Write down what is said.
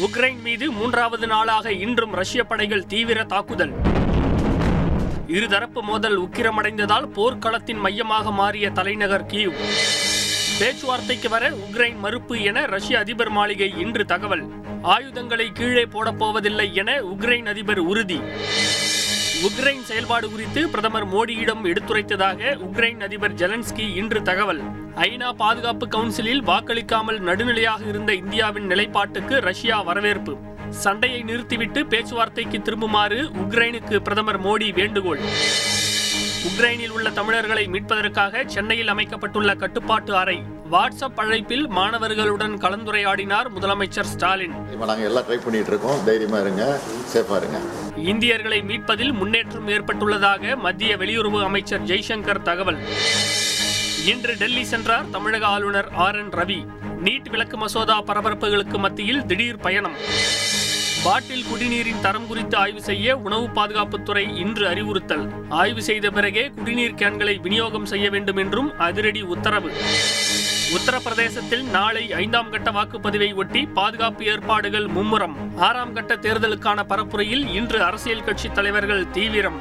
Ukraine மீது மூன்றாவது நாளாக இன்றும் ரஷ்ய படைகள் தீவிர தாக்குதல். இருதரப்பு மோதல் உக்கிரமடைந்ததால் போர்க்களத்தின் மையமாக மாறிய தலைநகர் கீவ். பேச்சுவார்த்தைக்கு வர உக்ரைன் மறுப்பு என ரஷ்ய அதிபர் மாளிகை இன்று தகவல். ஆயுதங்களை கீழே போடப்போவதில்லை என உக்ரைன் அதிபர் உறுதி. உக்ரைன் செயல்பாடு குறித்து பிரதமர் மோடியிடம் எடுத்துரைத்ததாக உக்ரைன் அதிபர் ஜெலன்ஸ்கி இன்று தகவல். ஐநா பாதுகாப்பு கவுன்சிலில் வாக்களிக்காமல் நடுநிலையாக இருந்த இந்தியாவின் நிலைப்பாட்டுக்கு ரஷ்யா வரவேற்பு. சண்டையை நிறுத்திவிட்டு பேச்சுவார்த்தைக்கு திரும்புமாறு உக்ரைனுக்கு பிரதமர் மோடி வேண்டுகோள். உக்ரைனில் உள்ள தமிழர்களை மீட்பதற்காக சென்னையில் அமைக்கப்பட்டுள்ள கட்டுப்பாட்டு அறை. வாட்ஸ்அப் அழைப்பில் மாணவர்களுடன் கலந்துரையாடினார் முதலமைச்சர் ஸ்டாலின். நாங்கள் எல்லாம் ட்ரை பண்ணிட்டு இருக்கோம் தைரியமாக இருங்க இருங்க. இந்தியர்களை மீட்பதில் முன்னேற்றம் ஏற்பட்டுள்ளதாக மத்திய வெளியுறவு அமைச்சர் ஜெய்சங்கர் தகவல். இன்று டெல்லி சென்றார் தமிழக ஆளுநர் ஆர் என் ரவி. நீட் விலக்கு மசோதா பரபரப்புகளுக்கு மத்தியில் திடீர் பயணம். பாட்டில் குடிநீரின் தரம் குறித்து ஆய்வு செய்ய உணவு பாதுகாப்புத்துறை இன்று அறிவுறுத்தல். ஆய்வு செய்த பிறகே குடிநீர் கேன்களை விநியோகம் செய்ய வேண்டும் என்றும் அதிரடி உத்தரவு. உத்தரப்பிரதேசத்தில் நாளை ஐந்தாம் கட்ட வாக்குப்பதிவை ஒட்டி பாதுகாப்பு ஏற்பாடுகள் மும்முரம். ஆறாம் கட்ட தேர்தலுக்கான பரப்புரையில் இன்று அரசியல் கட்சி தலைவர்கள் தீவிரம்.